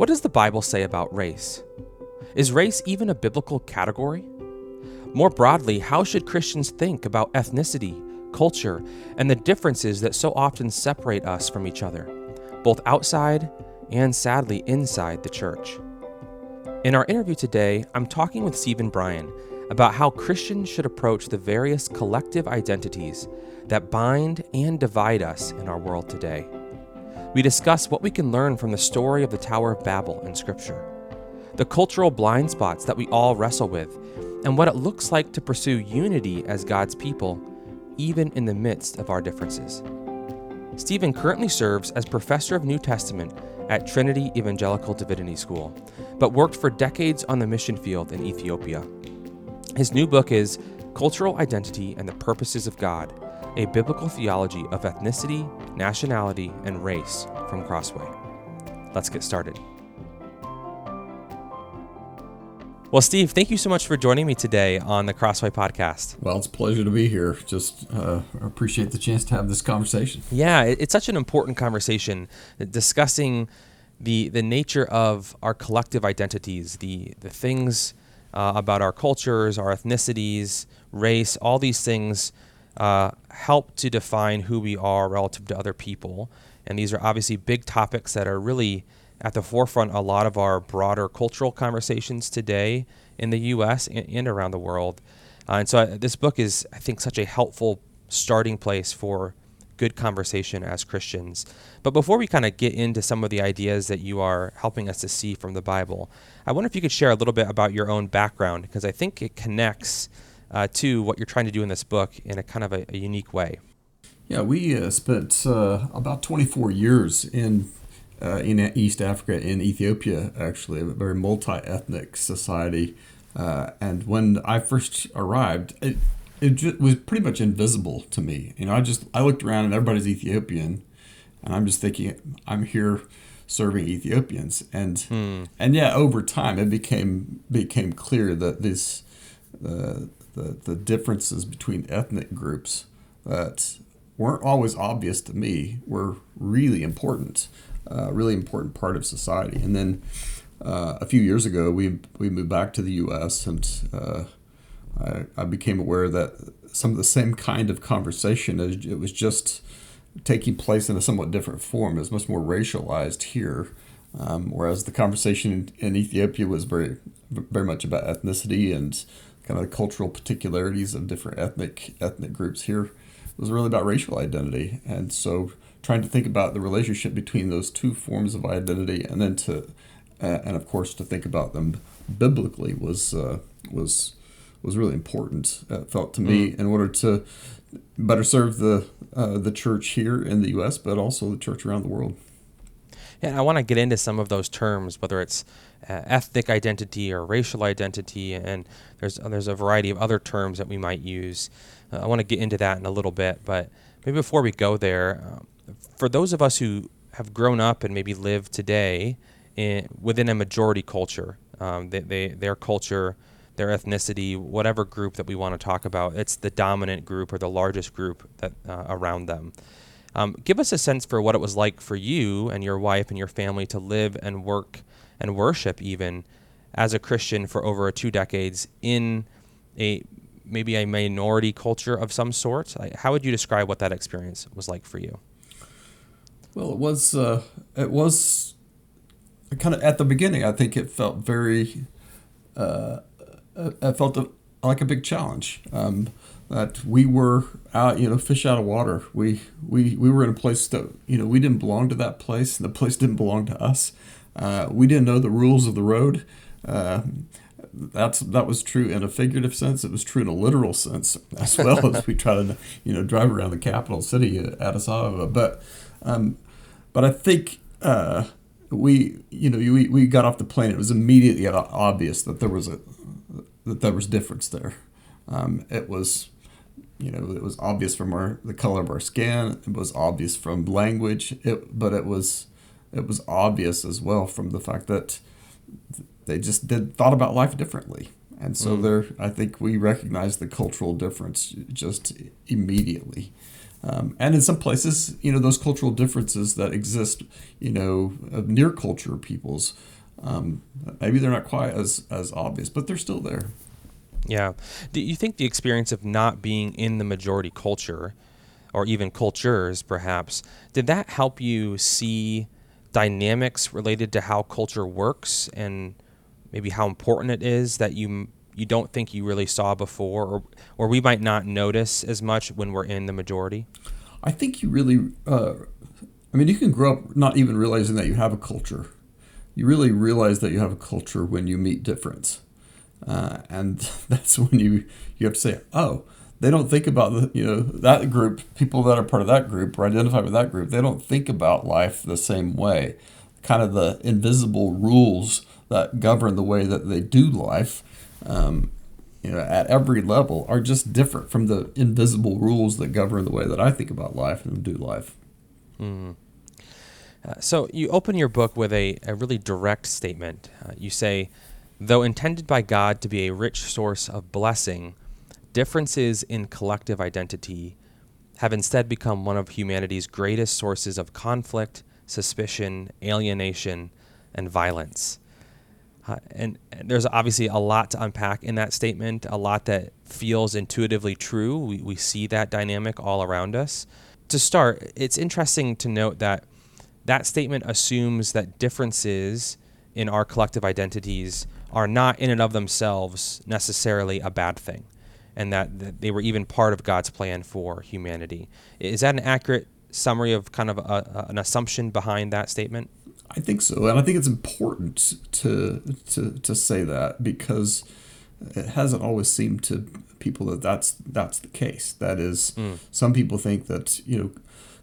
What does the Bible say about race? Is race even a biblical category? More broadly, how should Christians think about ethnicity, culture, and the differences that so often separate us from each other, both outside and sadly inside the church? In our interview today, I'm talking with Steven Bryan about how Christians should approach the various collective identities that bind and divide us in our world today. We discuss what we can learn from the story of the Tower of Babel in Scripture, the cultural blind spots that we all wrestle with, and what it looks like to pursue unity as God's people, even in the midst of our differences. Steven currently serves as professor of New Testament at Trinity Evangelical Divinity School, but worked for decades on the mission field in Ethiopia. His new book is Cultural Identity and the Purposes of God A Biblical Theology of Ethnicity, Nationality, and Race from Crossway. Let's get started. Well, Steve, thank you so much for joining me today on the Crossway podcast. Well, it's a pleasure to be here. Just uh, appreciate the chance to have this conversation. Yeah, it's such an important conversation discussing the the nature of our collective identities, the the things uh, about our cultures, our ethnicities, race, all these things uh, help to define who we are relative to other people. And these are obviously big topics that are really at the forefront a lot of our broader cultural conversations today in the U.S. and, and around the world. Uh, and so I, this book is, I think, such a helpful starting place for good conversation as Christians. But before we kind of get into some of the ideas that you are helping us to see from the Bible, I wonder if you could share a little bit about your own background because I think it connects uh, to what you're trying to do in this book in a kind of a, a unique way. Yeah, we uh, spent uh, about 24 years in uh, in East Africa, in Ethiopia, actually, a very multi ethnic society. Uh, and when I first arrived, it, it was pretty much invisible to me. You know, I just I looked around and everybody's Ethiopian, and I'm just thinking I'm here serving Ethiopians, and hmm. and yeah, over time it became became clear that this uh, the the differences between ethnic groups that weren't always obvious to me were really important a really important part of society. And then uh, a few years ago, we we moved back to the U.S. and uh, I, I, became aware that some of the same kind of conversation as it was just taking place in a somewhat different form. It was much more racialized here, um, whereas the conversation in, in Ethiopia was very very much about ethnicity and kind of the cultural particularities of different ethnic ethnic groups. Here was really about racial identity, and so trying to think about the relationship between those two forms of identity, and then to, uh, and of course, to think about them biblically was uh, was was really important. Uh, felt to me mm. in order to better serve the uh, the church here in the U.S., but also the church around the world. Yeah, I want to get into some of those terms, whether it's ethnic identity or racial identity, and there's there's a variety of other terms that we might use. Uh, I want to get into that in a little bit, but maybe before we go there, um, for those of us who have grown up and maybe live today in, within a majority culture, um, they, they, their culture, their ethnicity, whatever group that we want to talk about, it's the dominant group or the largest group that uh, around them. Um, give us a sense for what it was like for you and your wife and your family to live and work and worship even as a Christian for over two decades in a maybe a minority culture of some sort. How would you describe what that experience was like for you? Well, it was uh, it was kind of at the beginning. I think it felt very. Uh, I felt like a big challenge. Um, that we were out, you know, fish out of water. We we we were in a place that you know we didn't belong to that place, and the place didn't belong to us. Uh, we didn't know the rules of the road. Uh, that's that was true in a figurative sense. It was true in a literal sense as well as we try to you know drive around the capital city, Addis Ababa. But um, but I think uh, we, you know, we, we got off the plane. It was immediately obvious that there was a that there was difference there. Um, it was, you know, it was obvious from our the color of our skin. It was obvious from language. It, but it was it was obvious as well from the fact that they just did thought about life differently. And so mm. there, I think we recognized the cultural difference just immediately. Um, and in some places, you know, those cultural differences that exist, you know, of near culture peoples, um, maybe they're not quite as, as obvious, but they're still there. Yeah. Do you think the experience of not being in the majority culture, or even cultures perhaps, did that help you see dynamics related to how culture works and maybe how important it is that you you don't think you really saw before, or or we might not notice as much when we're in the majority? I think you really. Uh, I mean, you can grow up not even realizing that you have a culture. You really realize that you have a culture when you meet difference, uh, and that's when you you have to say, "Oh, they don't think about the you know that group people that are part of that group or identify with that group. They don't think about life the same way. Kind of the invisible rules that govern the way that they do life." um, you know, at every level are just different from the invisible rules that govern the way that I think about life and do life. Mm. Uh, so you open your book with a, a really direct statement. Uh, you say, though intended by God to be a rich source of blessing, differences in collective identity have instead become one of humanity's greatest sources of conflict, suspicion, alienation, and violence. Uh, and, and, there's obviously a lot to unpack in that statement, a lot that feels intuitively true. We, we see that dynamic all around us. To start, it's interesting to note that that statement assumes that differences in our collective identities are not in and of themselves necessarily a bad thing, and that, that they were even part of God's plan for humanity. Is that an accurate summary of kind of a, an assumption behind that statement? I think so, and I think it's important to to to say that because it hasn't always seemed to people that that's that's the case. That is, mm. some people think that you know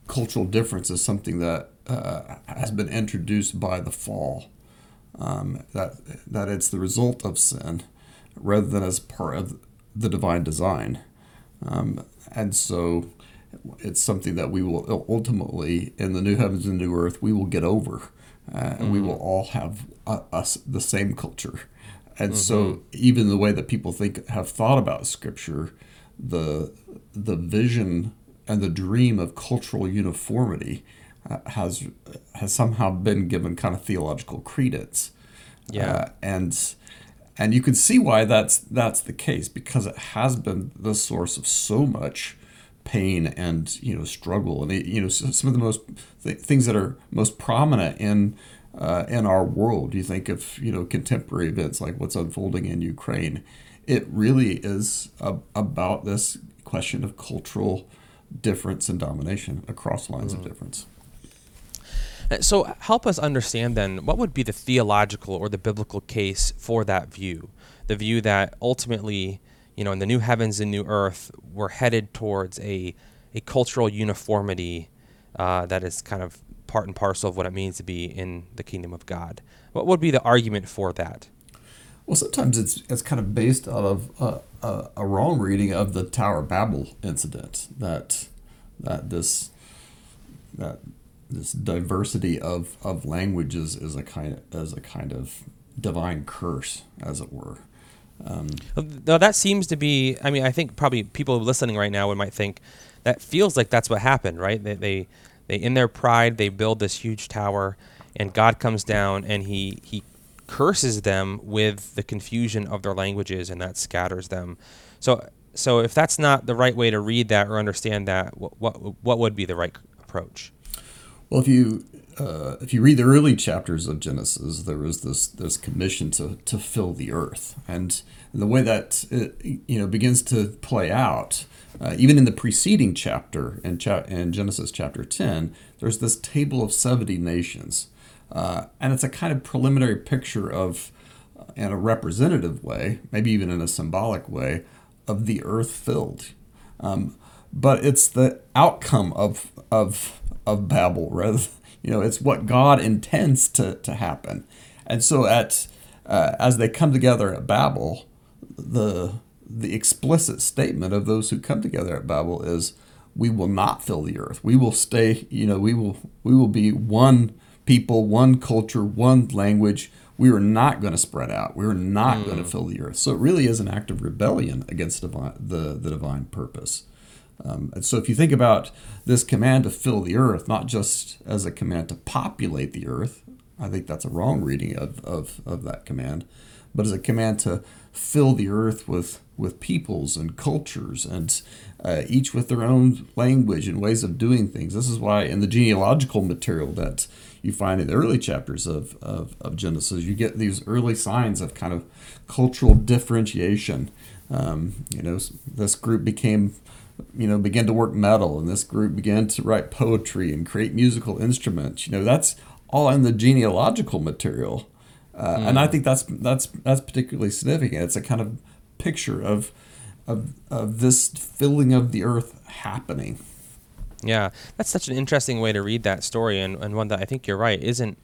cultural difference is something that uh, has been introduced by the fall. Um, that that it's the result of sin, rather than as part of the divine design, um, and so it's something that we will ultimately in the new heavens and new earth we will get over uh, and mm-hmm. we will all have us the same culture. And mm-hmm. so, even the way that people think have thought about Scripture, the the vision and the dream of cultural uniformity uh, has has somehow been given kind of theological credence. Yeah, uh, and and you can see why that's that's the case because it has been the source of so much pain and you know struggle and you know some of the most th- things that are most prominent in uh, in our world. You think of you know contemporary events like what's unfolding in Ukraine. It really is a, about this question of cultural difference and domination across lines mm. of difference. Uh, so, help us understand then what would be the theological or the biblical case for that view? The view that ultimately you know, in the new heavens and new earth, we're headed towards a, a cultural uniformity uh, that is kind of part and parcel of what it means to be in the kingdom of God. What would be the argument for that? Well, sometimes it's it's kind of based out of a, a, a wrong reading of the Tower of Babel incident that that this that this diversity of, of languages is a kind of, as a kind of divine curse, as it were. Um, now that seems to be. I mean, I think probably people listening right now would might think that feels like that's what happened, right? They, they, they in their pride, they build this huge tower, and God comes down and he he curses them with the confusion of their languages, and that scatters them. So so if that's not the right way to read that or understand that, what what, what would be the right approach? Well, if you uh, if you read the early chapters of Genesis, there was this this commission to to fill the earth, and the way that it, you know begins to play out, uh, even in the preceding chapter in, cha- in Genesis chapter ten, there's this table of seventy nations, uh, and it's a kind of preliminary picture of, uh, in a representative way, maybe even in a symbolic way, of the earth filled. Um, but it's the outcome of of of Babel rather you know, it's what God intends to, to happen. And so at uh, as they come together at Babel, the the explicit statement of those who come together at Babel is we will not fill the earth. We will stay, you know, we will we will be one people, one culture, one language. We are not going to spread out. We are not mm. going to fill the earth. So it really is an act of rebellion against divine, the the divine purpose. Um, and so if you think about this command to fill the earth, not just as a command to populate the earth, I think that's a wrong reading of, of, of that command, but as a command to fill the earth with, with peoples and cultures and uh, each with their own language and ways of doing things. This is why in the genealogical material that you find in the early chapters of, of, of Genesis, you get these early signs of kind of cultural differentiation. Um, you know, this group became you know, began to work metal, and this group began to write poetry and create musical instruments. You know, that's all in the genealogical material, uh, mm. and I think that's that's that's particularly significant. It's a kind of picture of of of this filling of the earth happening. Yeah, that's such an interesting way to read that story, and, and one that I think you're right isn't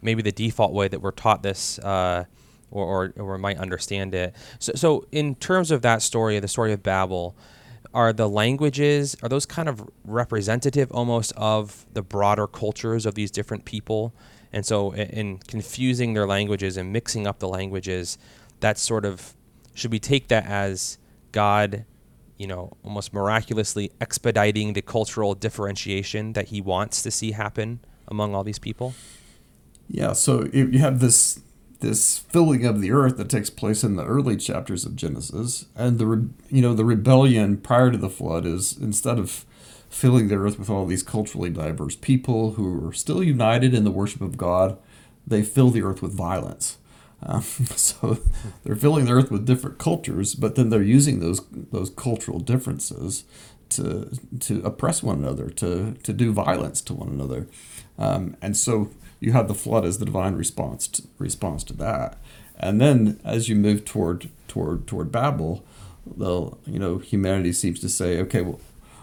maybe the default way that we're taught this. Uh, or, or, or might understand it. So, so, in terms of that story, the story of Babel, are the languages are those kind of representative almost of the broader cultures of these different people? And so in confusing their languages and mixing up the languages that sort of should we take that as god you know almost miraculously expediting the cultural differentiation that he wants to see happen among all these people? Yeah so you have this this filling of the earth that takes place in the early chapters of Genesis, and the you know the rebellion prior to the flood is instead of filling the earth with all these culturally diverse people who are still united in the worship of God, they fill the earth with violence. Um, so they're filling the earth with different cultures, but then they're using those those cultural differences to to oppress one another, to to do violence to one another, um, and so you have the flood as the divine response to, response to that. And then as you move toward toward toward Babel, the you know humanity seems to say, okay, well,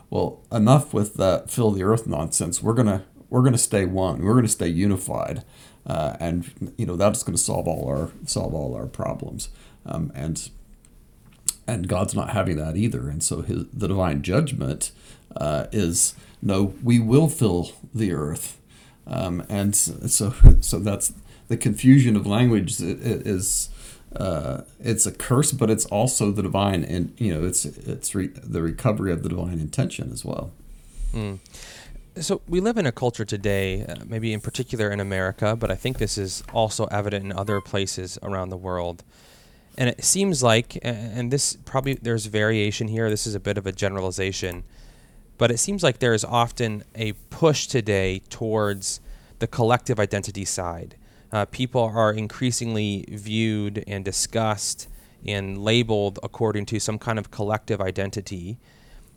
well enough with that fill the earth nonsense. We're gonna we're gonna stay one. We're gonna stay unified, uh, and you know that's to solve all our solve all our problems. Um, and and God's not having that either. And so his the divine judgment uh, is no, we will fill the earth um, and so so that's the confusion of language is uh, it's a curse, but it's also the divine, and you know, it's it's re- the recovery of the divine intention as well. Mm. So we live in a culture today, uh, maybe in particular in America, but I think this is also evident in other places around the world. And it seems like, and this probably there's variation here. This is a bit of a generalization but it seems like there is often a push today towards the collective identity side. Uh, people are increasingly viewed and discussed and labeled according to some kind of collective identity.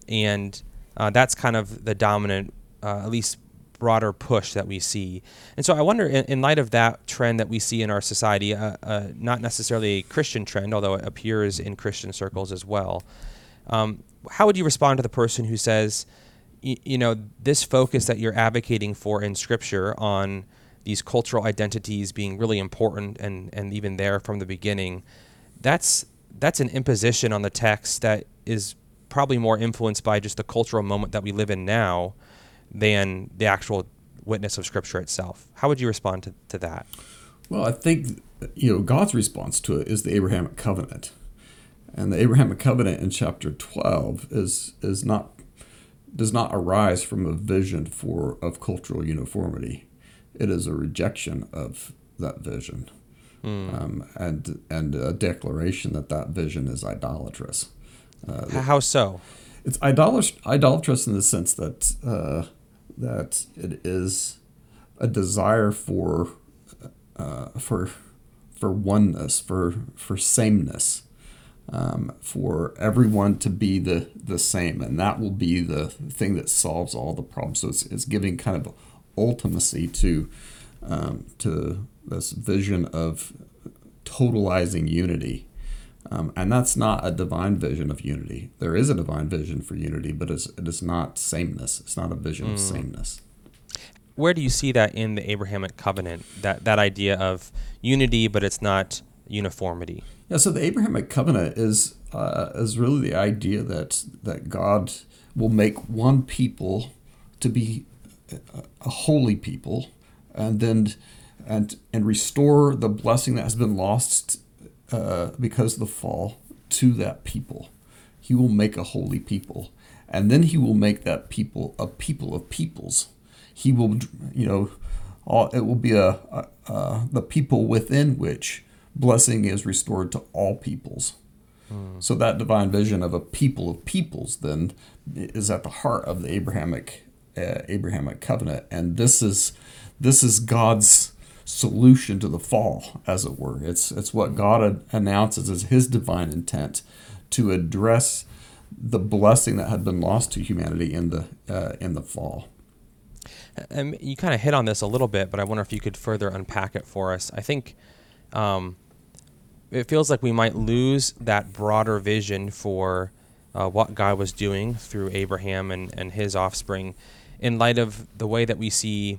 And uh, that's kind of the dominant, uh, at least broader push that we see. And so I wonder, in, in light of that trend that we see in our society, uh, uh, not necessarily a Christian trend, although it appears in Christian circles as well, um, how would you respond to the person who says, you, you know, this focus that you're advocating for in Scripture on these cultural identities being really important and, and even there from the beginning, that's that's an imposition on the text that is probably more influenced by just the cultural moment that we live in now than the actual witness of Scripture itself. How would you respond to, to that? Well, I think you know God's response to it is the Abrahamic covenant. And the Abrahamic covenant in chapter 12 is is not does not arise from a vision for of cultural uniformity. It is a rejection of that vision, mm. um, and and a declaration that that vision is idolatrous. Uh, How so? It's idolat- idolatrous in the sense that uh, that it is a desire for uh, for for oneness, for for sameness, um, for everyone to be the, the same, and that will be the thing that solves all the problems. So it's, it's giving kind of ultimacy to um, to this vision of totalizing unity. Um, and that's not a divine vision of unity. There is a divine vision for unity, but it's, it is not sameness. It's not a vision mm. of hmm. sameness. Where do you see that in the Abrahamic covenant? That that idea of unity, but it's not uniformity. Yeah, so the Abrahamic covenant is uh, is really the idea that that God will make one people to be a holy people, and then and and restore the blessing that has been lost uh, because of the fall to that people. He will make a holy people, and then he will make that people a people of peoples. He will, you know, all, it will be a, a, a the people within which blessing is restored to all peoples. Hmm. So that divine vision of a people of peoples then is at the heart of the Abrahamic uh, Abrahamic covenant, and this is this is God's solution to the fall, as it were. It's it's what God announces as His divine intent to address the blessing that had been lost to humanity in the uh, in the fall. And you kind of hit on this a little bit, but I wonder if you could further unpack it for us. I think um, it feels like we might lose that broader vision for uh, what God was doing through Abraham and, and his offspring in light of the way that we see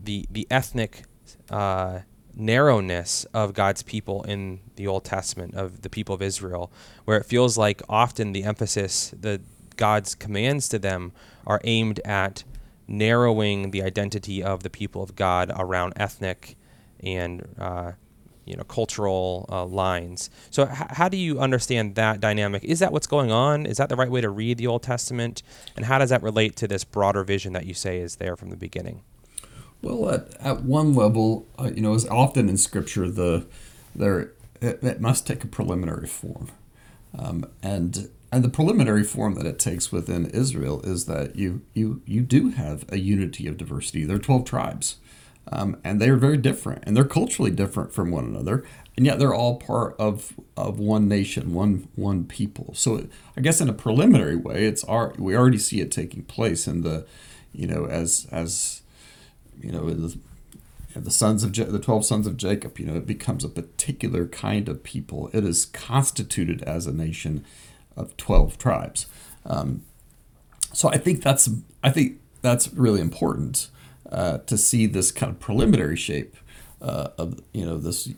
the the ethnic uh, narrowness of God's people in the Old Testament of the people of Israel, where it feels like often the emphasis, the God's commands to them are aimed at narrowing the identity of the people of God around ethnic and uh, you know cultural uh, lines. So, h- how do you understand that dynamic? Is that what's going on? Is that the right way to read the Old Testament? And how does that relate to this broader vision that you say is there from the beginning? Well, at, at one level, uh, you know, as often in Scripture, the there it, it must take a preliminary form, um, and and the preliminary form that it takes within Israel is that you you you do have a unity of diversity. There are twelve tribes, um, and they are very different, and they're culturally different from one another, and yet they're all part of of one nation, one one people. So I guess in a preliminary way, it's our we already see it taking place in the, you know, as as you know, the, the sons of the 12 sons of Jacob, you know, it becomes a particular kind of people. It is constituted as a nation of 12 tribes. Um, so I think that's I think that's really important uh, to see this kind of preliminary shape uh, of you know this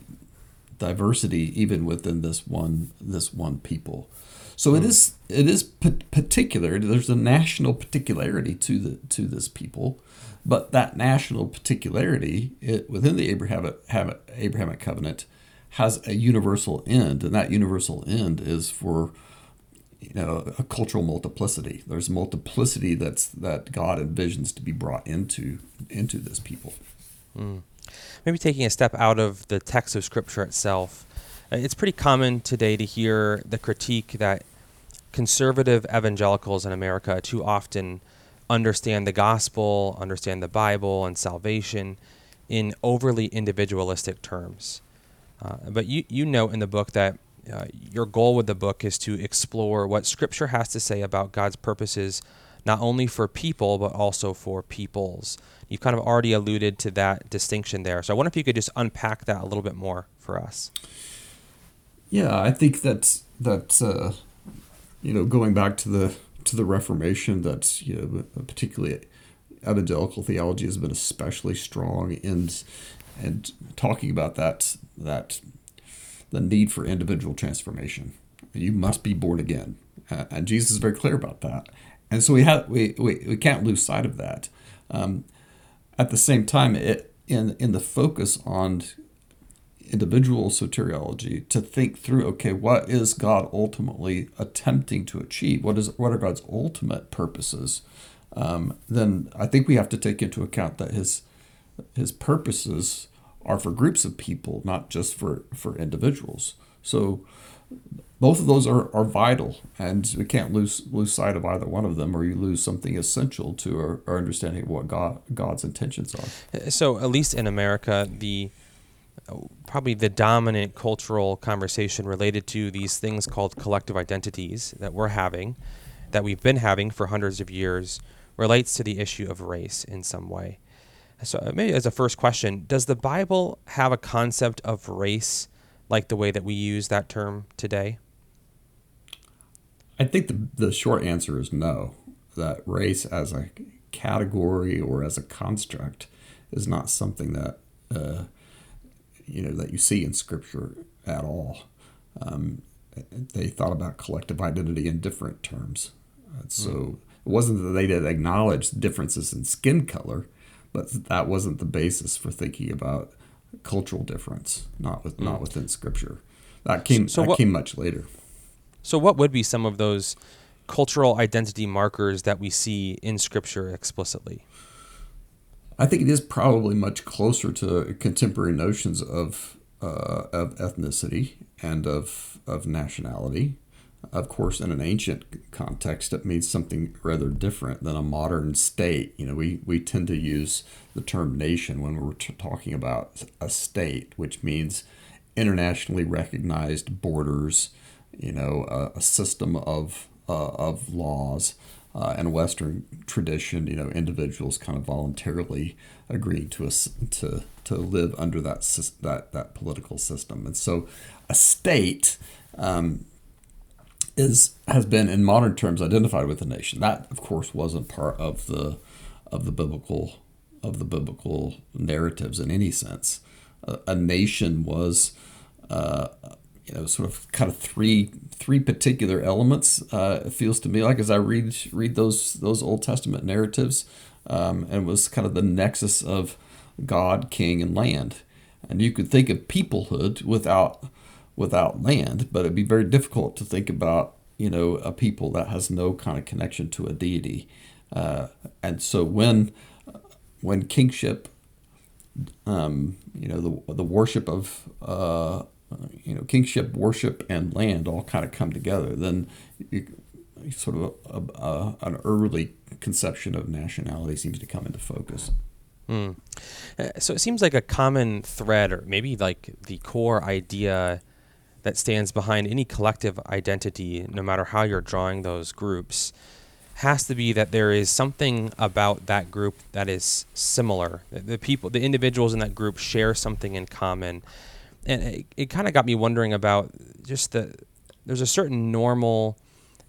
diversity even within this one this one people. So it hmm. is it is particular. There's a national particularity to the to this people, but that national particularity it, within the Abrahamic, Abrahamic covenant has a universal end, and that universal end is for you know a cultural multiplicity. There's multiplicity that's that God envisions to be brought into into this people. Mm. Maybe taking a step out of the text of Scripture itself, uh, it's pretty common today to hear the critique that conservative evangelicals in America too often understand the gospel, understand the Bible and salvation in overly individualistic terms. Uh, but you, you note in the book that uh, your goal with the book is to explore what Scripture has to say about God's purposes, not only for people, but also for peoples. You've kind of already alluded to that distinction there. So I wonder if you could just unpack that a little bit more for us. Yeah, I think that that uh, you know going back to the to the Reformation that you know, particularly evangelical theology has been especially strong in and talking about that that the need for individual transformation. You must be born again, uh, and Jesus is very clear about that. And so we have we, we, we can't lose sight of that. Um, at the same time, it in in the focus on individual soteriology to think through okay what is god ultimately attempting to achieve what is what are god's ultimate purposes um, then i think we have to take into account that his his purposes are for groups of people not just for for individuals so both of those are, are vital and we can't lose lose sight of either one of them or you lose something essential to our, our understanding of what god god's intentions are so at least in america the probably the dominant cultural conversation related to these things called collective identities that we're having, that we've been having for hundreds of years, relates to the issue of race in some way. So, uh, maybe as a first question, does the Bible have a concept of race like the way that we use that term today? I think the, the short answer is no. That race as a category or as a construct is not something that uh, you know that you see in Scripture at all. Um, they thought about collective identity in different terms. Uh, so mm. it wasn't that they didn't acknowledge differences in skin color, but that wasn't the basis for thinking about cultural difference, not with mm. not within Scripture. That came so that what, came much later. So what would be some of those cultural identity markers that we see in Scripture explicitly? I think it is probably much closer to contemporary notions of uh, of ethnicity and of of nationality. Of course, in an ancient context, it means something rather different than a modern state. You know, we, we tend to use the term nation when we're t- talking about a state, which means internationally recognized borders, you know, a, a system of, uh, of laws. Uh, and Western tradition, you know, individuals kind of voluntarily agreeing to a, to to live under that that that political system, and so a state um, is has been in modern terms identified with a nation. That, of course, wasn't part of the of the biblical of the biblical narratives in any sense. A, a nation was, uh, you know, sort of kind of three three particular elements. Uh, it feels to me like as I read read those those Old Testament narratives, um, and was kind of the nexus of God, King, and land. And you could think of peoplehood without without land, but it'd be very difficult to think about you know a people that has no kind of connection to a deity. Uh, and so when when kingship, um, you know the the worship of uh, you know kingship, worship, and land all kind of come together, then you, sort of a, a, an early conception of nationality seems to come into focus. Mm. So it seems like a common thread, or maybe like the core idea that stands behind any collective identity, no matter how you're drawing those groups, has to be that there is something about that group that is similar. The people, the individuals in that group share something in common. And it, it kind of got me wondering about just the, there's a certain normal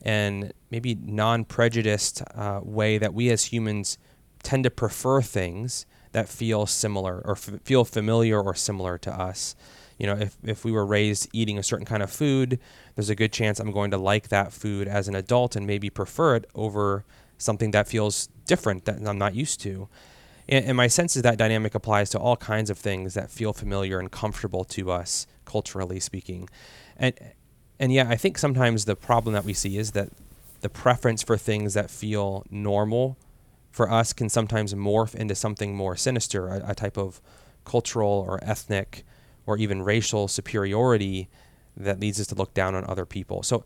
and maybe non prejudiced uh, way that we as humans tend to prefer things that feel similar or f- feel familiar or similar to us you know, if, if we were raised eating a certain kind of food, there's a good chance I'm going to like that food as an adult and maybe prefer it over something that feels different that I'm not used to. And, and my sense is that dynamic applies to all kinds of things that feel familiar and comfortable to us, culturally speaking. And, and yeah, I think sometimes the problem that we see is that the preference for things that feel normal for us can sometimes morph into something more sinister, a, a type of cultural or ethnic or even racial superiority that leads us to look down on other people. So,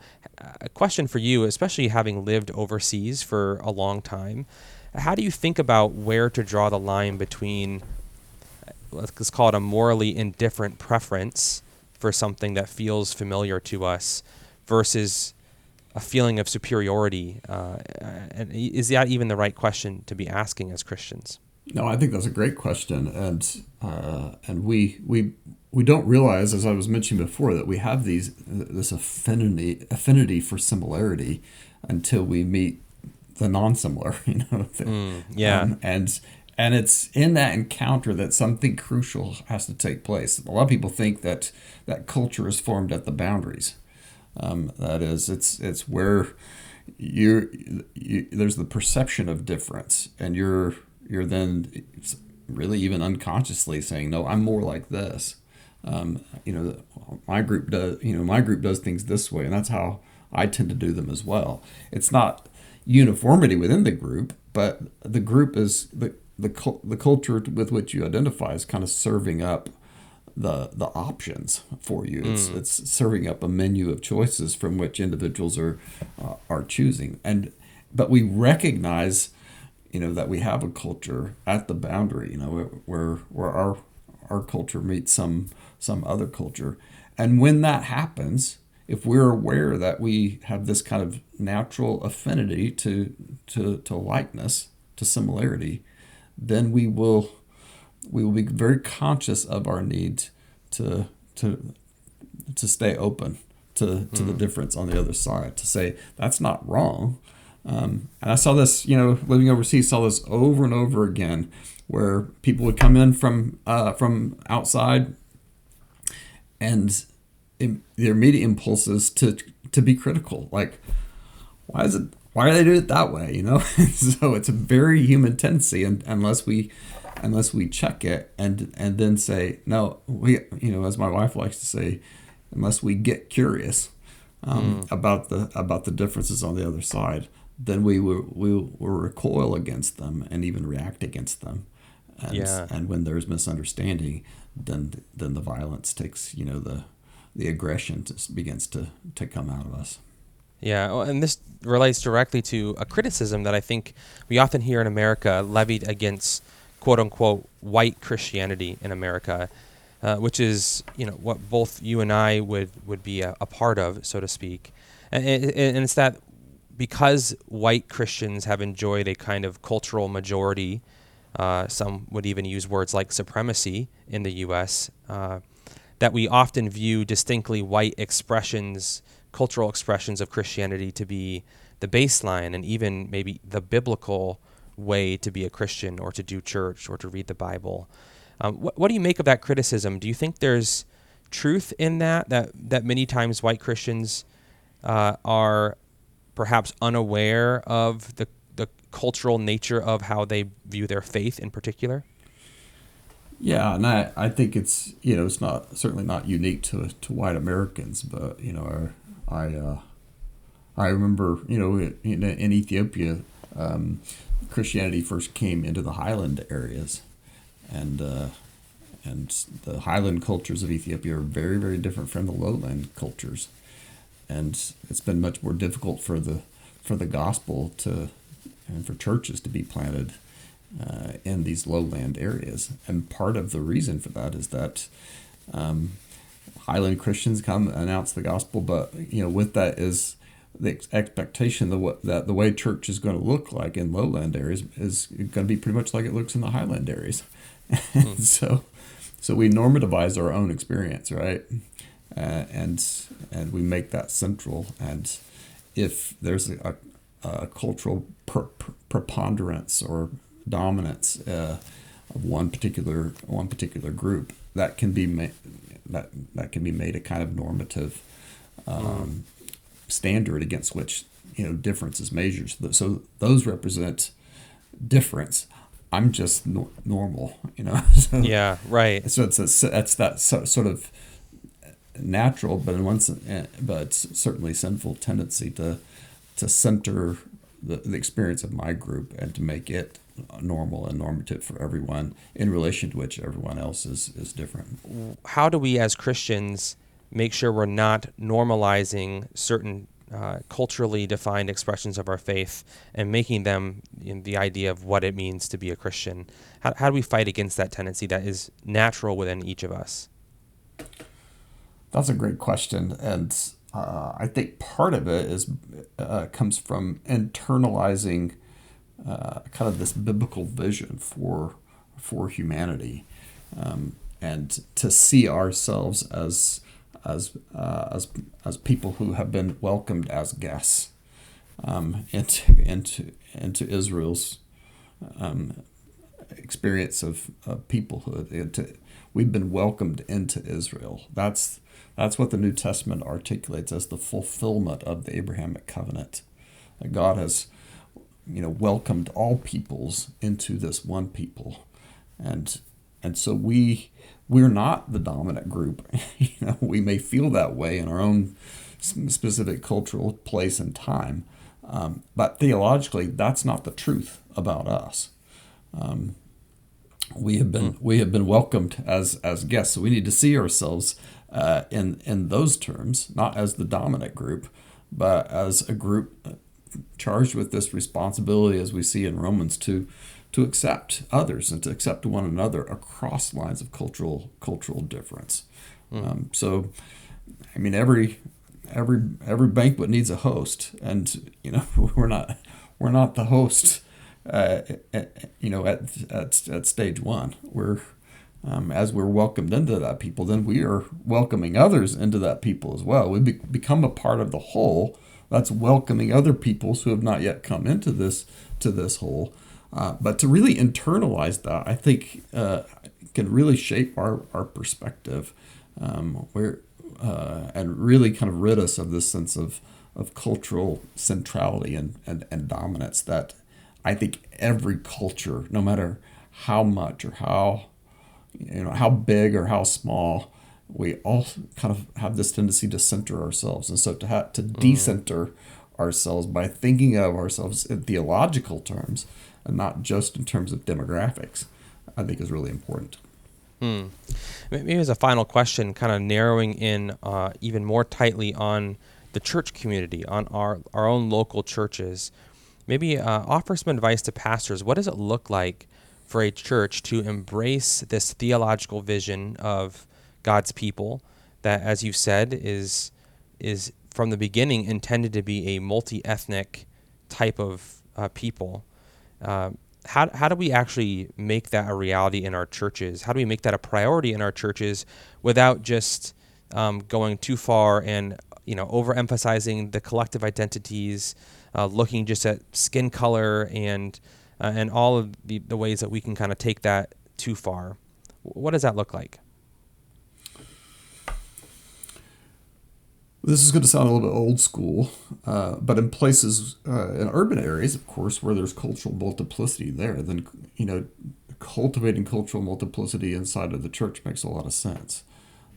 a question for you, especially having lived overseas for a long time, how do you think about where to draw the line between, let's call it a morally indifferent preference for something that feels familiar to us versus a feeling of superiority? Uh, and is that even the right question to be asking as Christians? No, I think that's a great question, and uh, and we we we don't realize, as I was mentioning before, that we have these this affinity affinity for similarity until we meet the non-similar. You know, mm, yeah, um, and and it's in that encounter that something crucial has to take place. A lot of people think that that culture is formed at the boundaries. Um, that is, it's it's where you, you there's the perception of difference, and you're you're then really even unconsciously saying, no, I'm more like this. Um, you know, my group does, you know, my group does things this way, and that's how I tend to do them as well. It's not uniformity within the group, but the group is the the, the culture with which you identify is kind of serving up the the options for you. It's mm. it's serving up a menu of choices from which individuals are uh, are choosing. And but we recognize you know that we have a culture at the boundary you know where where our our culture meets some some other culture and when that happens if we're aware that we have this kind of natural affinity to to to likeness to similarity then we will we will be very conscious of our need to to to stay open to to mm. the difference on the other side to say that's not wrong um, and I saw this, you know, living overseas, saw this over and over again, where people would come in from uh, from outside, and in, their immediate impulses to to be critical, like, why is it? Why are they doing it that way? You know, so it's a very human tendency, and unless we unless we check it and and then say no, we you know, as my wife likes to say, unless we get curious, um, mm. about the about the differences on the other side, then we will we will recoil against them and even react against them. And, yeah. and when there's misunderstanding, then then the violence takes you know the the aggression just begins to to come out of us. Yeah, and this relates directly to a criticism that I think we often hear in America levied against quote unquote white Christianity in America, uh, which is you know what both you and I would would be a, a part of, so to speak, and, and it's that because white Christians have enjoyed a kind of cultural majority, uh, some would even use words like supremacy in the U.S. Uh, that we often view distinctly white expressions, cultural expressions of Christianity to be the baseline and even maybe the biblical way to be a Christian or to do church or to read the Bible. Um, what, what do you make of that criticism? Do you think there's truth in that, that, that many times white Christians uh, are perhaps unaware of the cultural nature of how they view their faith in particular? Yeah, and I, I think it's you know it's not certainly not unique to to white Americans, but you know I I, uh, I remember you know in, in Ethiopia um, Christianity first came into the highland areas, and uh, and the highland cultures of Ethiopia are very very different from the lowland cultures, and it's been much more difficult for the for the gospel to and for churches to be planted uh, in these lowland areas. And part of the reason for that is that um, Highland Christians come announce the gospel, but you know with that is the expectation that that the way church is going to look like in lowland areas is going to be pretty much like it looks in the highland areas. Mm. so so we normativize our own experience, right? uh, and and we make that central. And if there's a, a cultural per, per, preponderance or dominance uh, of one particular one particular group, that can be made that that can be made a kind of normative um, standard against which you know difference is measured. So, so those represent difference. I'm just no- normal, you know. so, yeah, right. So it's a, that's that so, sort of natural, but in one eh, but certainly sinful tendency to to center the, the experience of my group and to make it normal and normative for everyone in relation to which everyone else is, is different. How do we as Christians make sure we're not normalizing certain uh, culturally defined expressions of our faith and making them you know, the idea of what it means to be a Christian? How, how do we fight against that tendency that is natural within each of us? That's a great question, and uh, I think part of it is uh, comes from internalizing uh, kind of this biblical vision for for humanity, um, and to see ourselves as as uh, as as people who have been welcomed as guests um, into into into Israel's um, experience of, of peoplehood. Into, we've been welcomed into Israel. That's that's what the New Testament articulates as the fulfillment of the Abrahamic covenant. That God has, you know, welcomed all peoples into this one people, and and so we we're not the dominant group. you know, we may feel that way in our own specific cultural place and time, um, but theologically, that's not the truth about us. Um, we have been we have been welcomed as as guests, so we need to see ourselves uh, in in those terms, not as the dominant group, but as a group charged with this responsibility, as we see in Romans two, to accept others and to accept one another across lines of cultural cultural difference. Mm. Um, so, I mean, every every every banquet needs a host, and you know we're not we're not the host. Uh, you know, at, at at stage one, we're um, as we're welcomed into that people, then we are welcoming others into that people as well. We be- become a part of the whole that's welcoming other peoples who have not yet come into this to this whole. Uh, but to really internalize that, I think uh, can really shape our, our perspective, um, where uh, and really kind of rid us of this sense of of cultural centrality and, and, and dominance that I think every culture, no matter how much or how you know how big or how small we all kind of have this tendency to center ourselves, and so to have to mm. decenter ourselves by thinking of ourselves in theological terms and not just in terms of demographics, I think is really important. Hmm. Maybe as a final question, kind of narrowing in uh, even more tightly on the church community, on our, our own local churches. Maybe uh, offer some advice to pastors. What does it look like for a church to embrace this theological vision of God's people that, as you've said, is is from the beginning intended to be a multi-ethnic type of uh, people? Uh, how, how do we actually make that a reality in our churches? How do we make that a priority in our churches without just um, going too far and you know overemphasizing the collective identities, uh, looking just at skin color and uh, and all of the, the ways that we can kind of take that too far? What does that look like? This is going to sound a little bit old school, uh, but in places, uh, in urban areas, of course, where there's cultural multiplicity there, then, you know, cultivating cultural multiplicity inside of the church makes a lot of sense.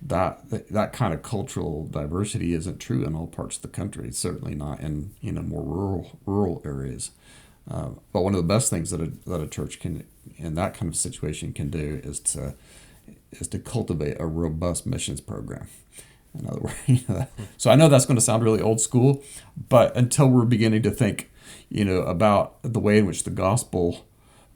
That, that kind of cultural diversity isn't true in all parts of the country. certainly not in you know more rural rural areas. Uh, but one of the best things that a, that a church can in that kind of situation can do is to is to cultivate a robust missions program. In other words, so I know that's going to sound really old school, but until we're beginning to think, you know, about the way in which the gospel,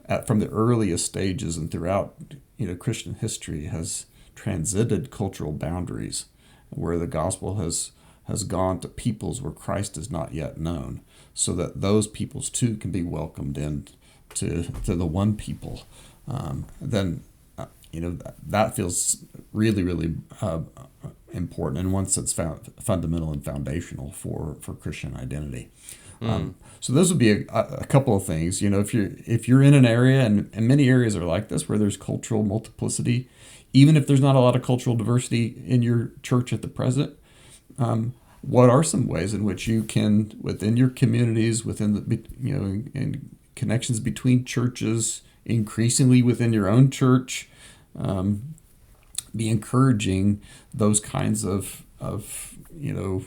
at, from the earliest stages and throughout, you know, Christian history has transited cultural boundaries, where the gospel has has gone to peoples where Christ is not yet known, so that those peoples too can be welcomed in to to the one people. Um, then, uh, you know, that, that feels really, really uh, important and once it's found, fundamental and foundational for, for Christian identity. Mm. Um, so those would be a, a, couple of things. You know, if you're if you're in an area and, and many areas are like this where there's cultural multiplicity, even if there's not a lot of cultural diversity in your church at the present, um, what are some ways in which you can within your communities, within the you know, and connections between churches, increasingly within your own church, um, be encouraging those kinds of of you know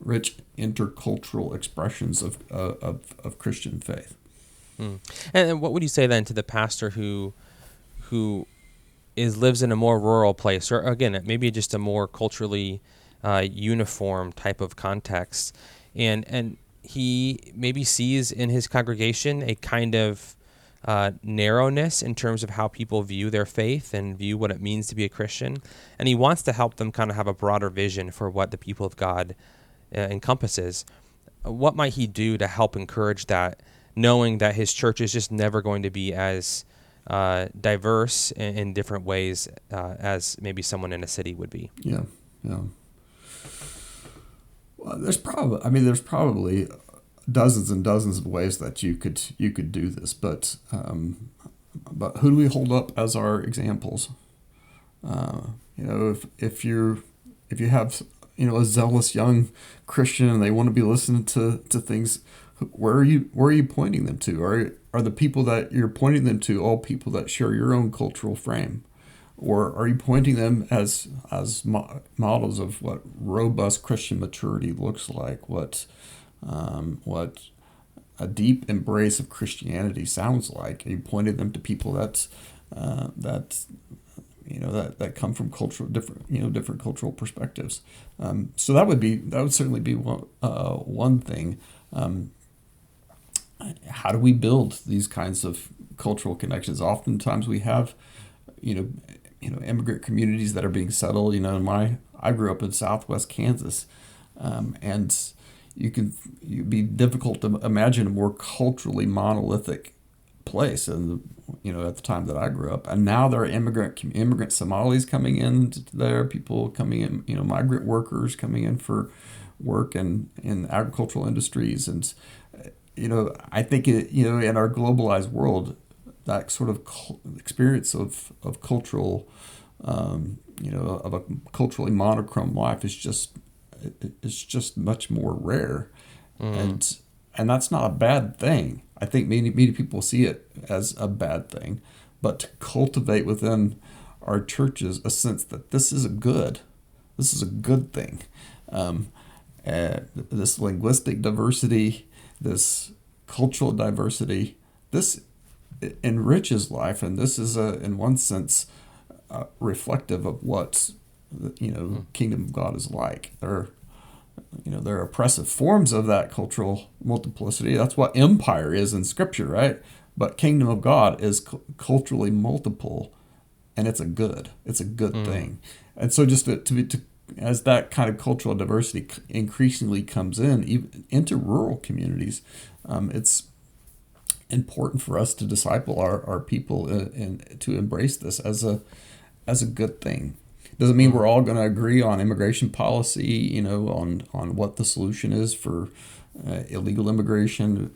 rich intercultural expressions of uh, of, of Christian faith. Mm. And what would you say then to the pastor who who is lives in a more rural place, or again, maybe just a more culturally uh, uniform type of context, and and he maybe sees in his congregation a kind of uh, narrowness in terms of how people view their faith and view what it means to be a Christian. And he wants to help them kind of have a broader vision for what the people of God uh, encompasses. What might he do to help encourage that, knowing that his church is just never going to be as uh, diverse in, in, different ways uh, as maybe someone in a city would be? Yeah, yeah. Well, there's probably, I mean, there's probably dozens and dozens of ways that you could you could do this, but um, but who do we hold up as our examples? Uh, you know, if if you if you have you know a zealous young Christian and they want to be listening to, to things, where are you where are you pointing them to? Are are the people that you're pointing them to all people that share your own cultural frame? Or are you pointing them as as mo- models of what robust Christian maturity looks like? What um, what a deep embrace of Christianity sounds like. Are you pointed them to people that uh, that you know that, that come from cultural different you know different cultural perspectives. Um, so that would be that would certainly be one uh, one thing. Um, how do we build these kinds of cultural connections? Oftentimes we have you know you know immigrant communities that are being settled. You know, my I grew up in Southwest Kansas, um, and you can you'd be difficult to imagine a more culturally monolithic place and you know at the time that I grew up and now there are immigrant immigrant Somalis coming in there people coming in you know migrant workers coming in for work and in agricultural industries and you know I think it, you know in our globalized world that sort of experience of of cultural um, you know of a culturally monochrome life is just is just much more rare, mm. and and that's not a bad thing. I think many many people see it as a bad thing, but to cultivate within our churches a sense that this is a good, this is a good thing. Um, uh, this linguistic diversity, this cultural diversity, this enriches life, and this is a, in one sense, uh, reflective of what you know mm. kingdom of God is like. There, you know, there are oppressive forms of that cultural multiplicity. That's what empire is in Scripture, right? But kingdom of God is cu- culturally multiple, and it's a good. It's a good mm. thing. And so, just to, to, be, to as that kind of cultural diversity increasingly comes in, even into rural communities, um, it's important for us to disciple our, our people and, to embrace this as a as a good thing. Doesn't mean we're all going to agree on immigration policy, you know, on on what the solution is for uh, illegal immigration.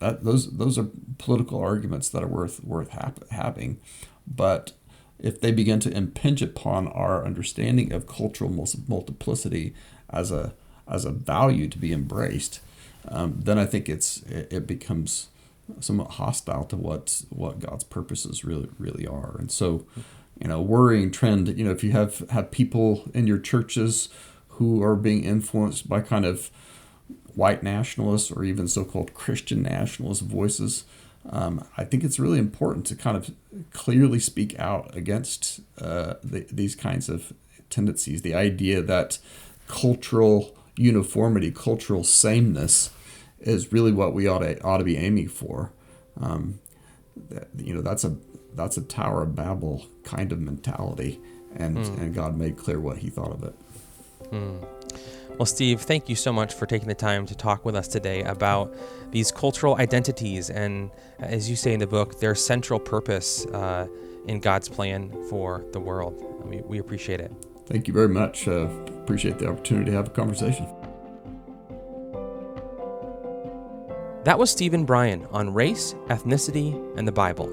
That those those are political arguments that are worth worth having, but if they begin to impinge upon our understanding of cultural multiplicity as a as a value to be embraced, um, then I think it's it, it becomes somewhat hostile to what what God's purposes really really are. And so, you know, worrying trend. You know, if you have have people in your churches who are being influenced by kind of white nationalists or even so-called Christian nationalist voices, um, I think it's really important to kind of clearly speak out against uh, the, these kinds of tendencies. The idea that cultural uniformity, cultural sameness, is really what we ought to ought to be aiming for. Um, that, you know, that's a that's a Tower of Babel kind of mentality, and mm. and God made clear what He thought of it. Mm. Well, Steve, thank you so much for taking the time to talk with us today about these cultural identities and, as you say in the book, their central purpose uh, in God's plan for the world. We, we appreciate it. Thank you very much. Uh, appreciate the opportunity to have a conversation. That was Steven Bryan on race, ethnicity, and the Bible.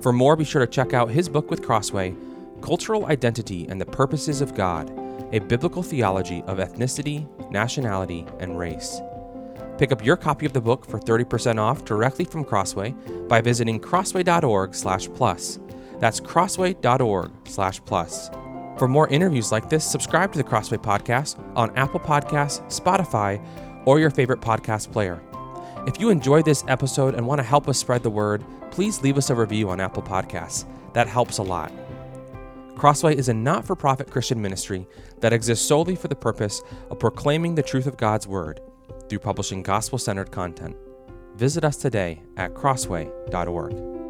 For more, be sure to check out his book with Crossway, Cultural Identity and the Purposes of God a biblical theology of ethnicity, nationality, and race. Pick up your copy of the book for 30% off directly from Crossway by visiting crossway.org/plus. That's crossway.org/plus. For more interviews like this, subscribe to the Crossway podcast on Apple Podcasts, Spotify, or your favorite podcast player. If you enjoyed this episode and want to help us spread the word, please leave us a review on Apple Podcasts. That helps a lot. Crossway is a not for profit Christian ministry that exists solely for the purpose of proclaiming the truth of God's Word through publishing gospel centered content. Visit us today at crossway.org.